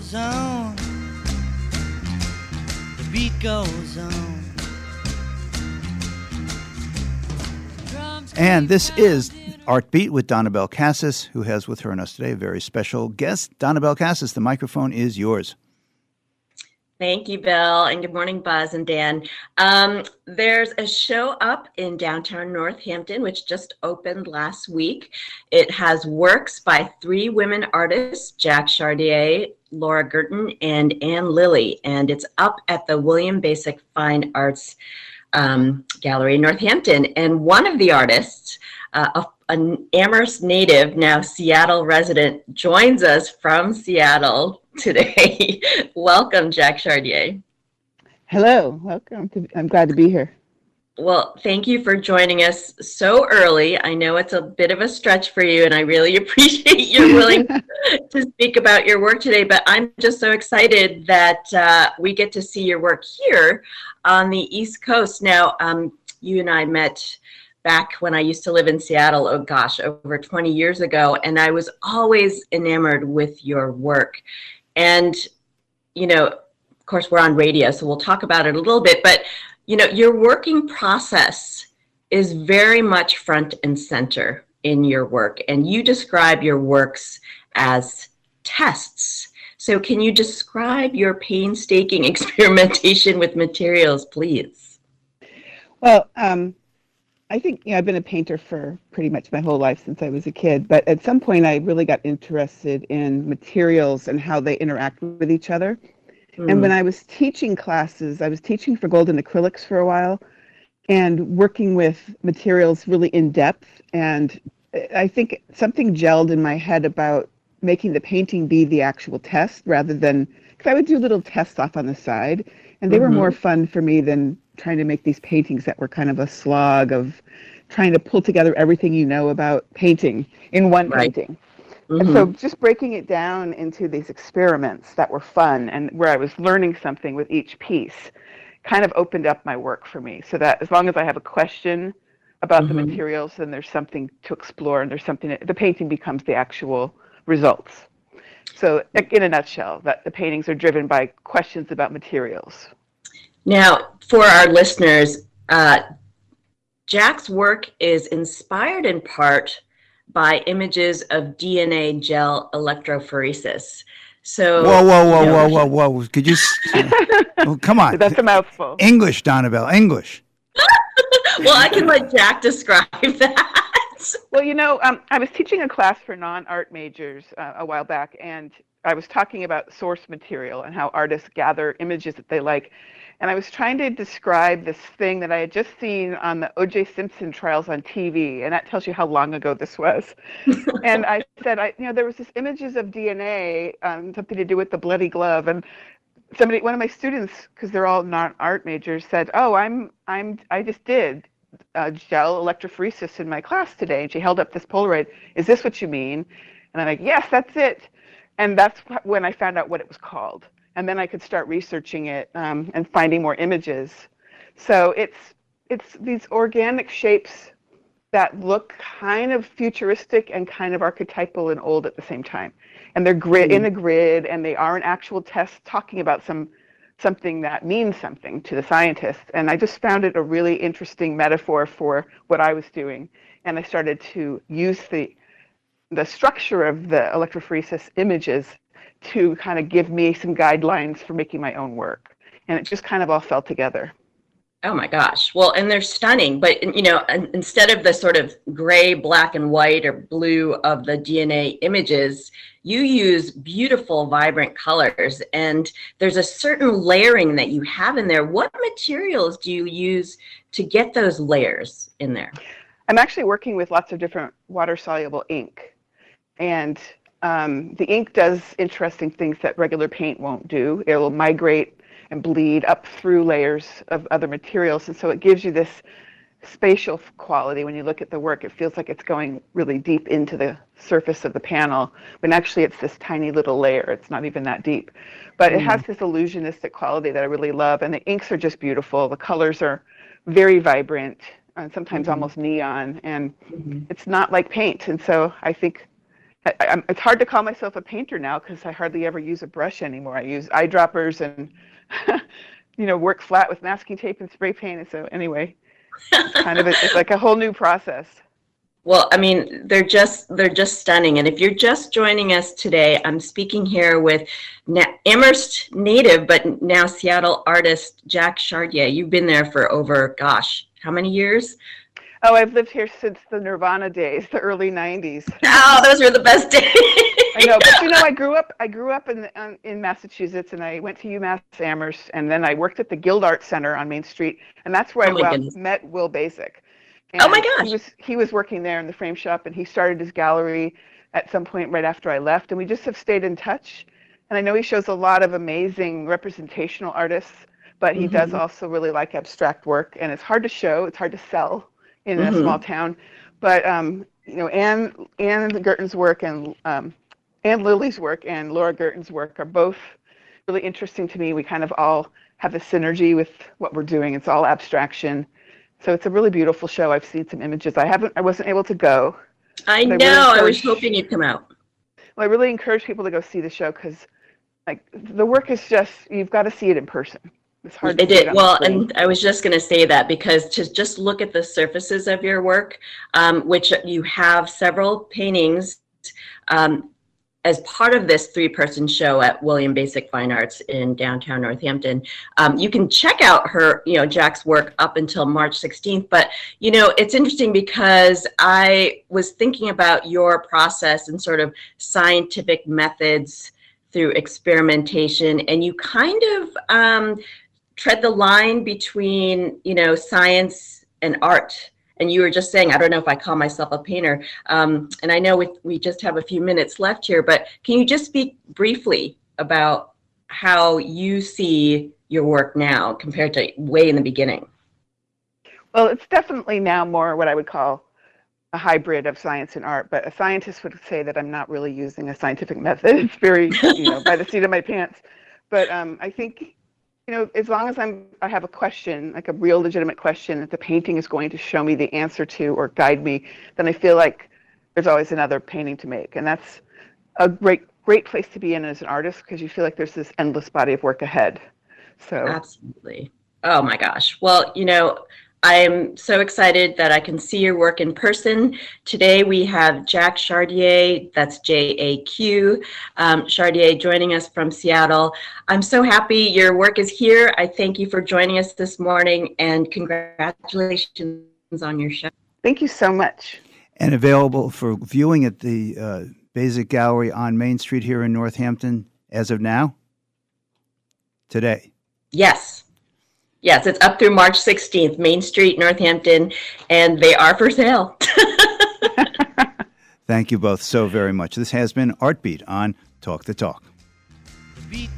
goes on. The beat goes on. And this is Art Beat with Donnabelle Casis, who has with her and us today a very special guest. Donnabelle Casis, the microphone is yours. Thank you, Bill, and good morning, Buzz and Dan. Um, there's a show up in downtown Northampton, which just opened last week. It has works by three women artists Jaq Chartier, Laura Gurton, and Anne Lilly, and it's up at the William Baczek Fine Arts um, Gallery in Northampton. And one of the artists, uh, an Amherst native, now Seattle resident, joins us from Seattle today. welcome, Jaq Chartier. Hello, welcome. To, I'm glad to be here. Well, thank you for joining us so early. I know it's a bit of a stretch for you, and I really appreciate your willing to speak about your work today. But I'm just so excited that uh, we get to see your work here on the East Coast. Now, um, you and I met back when I used to live in Seattle, oh gosh, over 20 years ago. And I was always enamored with your work. And, you know, of course, we're on radio, so we'll talk about it a little bit. But, you know, your working process is very much front and center in your work. And you describe your works as tests. So, can you describe your painstaking experimentation with materials, please? Well, um, I think you know, I've been a painter for pretty much my whole life since I was a kid, but at some point I really got interested in materials and how they interact with each other. Mm. And when I was teaching classes, I was teaching for golden acrylics for a while and working with materials really in depth. And I think something gelled in my head about making the painting be the actual test rather than, because I would do little tests off on the side, and they mm-hmm. were more fun for me than trying to make these paintings that were kind of a slog of trying to pull together everything you know about painting in one right. painting. Mm-hmm. And so just breaking it down into these experiments that were fun and where I was learning something with each piece kind of opened up my work for me so that as long as I have a question about mm-hmm. the materials, then there's something to explore and there's something, the painting becomes the actual results. So in a nutshell, that the paintings are driven by questions about materials. Now, for our listeners, uh, Jaq's work is inspired in part by images of DNA gel electrophoresis. So whoa, whoa, whoa, you know, whoa, whoa, whoa! Could you? well, come on. That's a mouthful. English, Donnabelle, English. well, I can let Jaq describe that. Well, you know, um, I was teaching a class for non-art majors uh, a while back, and I was talking about source material and how artists gather images that they like and I was trying to describe this thing that I had just seen on the O.J. Simpson trials on TV, and that tells you how long ago this was. and I said, I, you know, there was this images of DNA, um, something to do with the bloody glove, and somebody, one of my students, because they're all not art majors, said, "Oh, I'm, I'm, I just did uh, gel electrophoresis in my class today," and she held up this Polaroid. Is this what you mean? And I'm like, "Yes, that's it." And that's when I found out what it was called and then I could start researching it um, and finding more images. So it's it's these organic shapes that look kind of futuristic and kind of archetypal and old at the same time. And they're grid mm. in a grid and they are an actual test talking about some something that means something to the scientists. And I just found it a really interesting metaphor for what I was doing. And I started to use the the structure of the electrophoresis images to kind of give me some guidelines for making my own work. And it just kind of all fell together. Oh my gosh. Well, and they're stunning, but you know, instead of the sort of gray, black and white or blue of the DNA images, you use beautiful, vibrant colors. And there's a certain layering that you have in there. What materials do you use to get those layers in there? I'm actually working with lots of different water soluble ink. And um, the ink does interesting things that regular paint won't do. It will migrate and bleed up through layers of other materials, and so it gives you this spatial quality when you look at the work. It feels like it's going really deep into the surface of the panel, when actually it's this tiny little layer. It's not even that deep. But mm. it has mm. this illusionistic quality that I really love, and the inks are just beautiful. The colors are very vibrant, and sometimes mm-hmm. almost neon, and mm-hmm. it's not like paint. And so I think I, I, it's hard to call myself a painter now because I hardly ever use a brush anymore. I use eyedroppers and, you know, work flat with masking tape and spray paint. And so anyway, it's kind of a, it's like a whole new process. Well, I mean, they're just they're just stunning. And if you're just joining us today, I'm speaking here with na- Amherst native, but now Seattle artist Jaq Chartier. You've been there for over, gosh, how many years? Oh, I've lived here since the Nirvana days, the early '90s. Oh, those were the best days. I know, but you know, I grew up. I grew up in um, in Massachusetts, and I went to UMass Amherst, and then I worked at the Guild Art Center on Main Street, and that's where Oh I well, met Will Baczek. Oh my And gosh. He was he was working there in the frame shop, and he started his gallery at some point right after I left, and we just have stayed in touch. And I know he shows a lot of amazing representational artists, but he does Mhm. also really like abstract work, and it's hard to show. It's hard to sell in Mhm. a small town. But um, you know, Anne Anne Gerton's work and um, Anne Lilly's work and Laura Gurton's work are both really interesting to me. We kind of all have a synergy with what we're doing. It's all abstraction. So it's a really beautiful show. I've seen some images. I haven't I wasn't able to go. I But I know. really I was hoping you'd come out. Well, I really encourage people to go see the show because like the work is just you've got to see it in person. It's hard It did well, and I was just going to say that because to just look at the surfaces of your work, um, which you have several paintings um, as part of this three-person show at William Baczek Fine Arts in downtown Northampton. Um, you can check out her, you know, Jaq's work up until March 16th. But you know, it's interesting because I was thinking about your process and sort of scientific methods through experimentation, and you kind of um, tread the line between you know science and art and you were just saying i don't know if i call myself a painter um, and i know we, we just have a few minutes left here but can you just speak briefly about how you see your work now compared to way in the beginning Well, it's definitely now more what I would call a hybrid of science and art, but a scientist would say that I'm not really using a scientific method. It's very, you know, by the seat of my pants. But um, I think, you know, as long as I'm, I have a question, like a real legitimate question that the painting is going to show me the answer to or guide me, then I feel like there's always another painting to make, and that's a great, great place to be in as an artist because you feel like there's this endless body of work ahead. So. Absolutely. Oh my gosh. Well, you know, I'm so excited that I can see your work in person. Today we have Jaq Chartier, that's J A Q, um, Chartier, joining us from Seattle. I'm so happy your work is here. I thank you for joining us this morning and congratulations on your show. Thank you so much. And available for viewing at the uh, Baczek Gallery on Main Street here in Northampton as of now? Today. Yes. Yes, it's up through March 16th, Main Street, Northampton, and they are for sale. Thank you both so very much. This has been Artbeat on Talk the Talk. The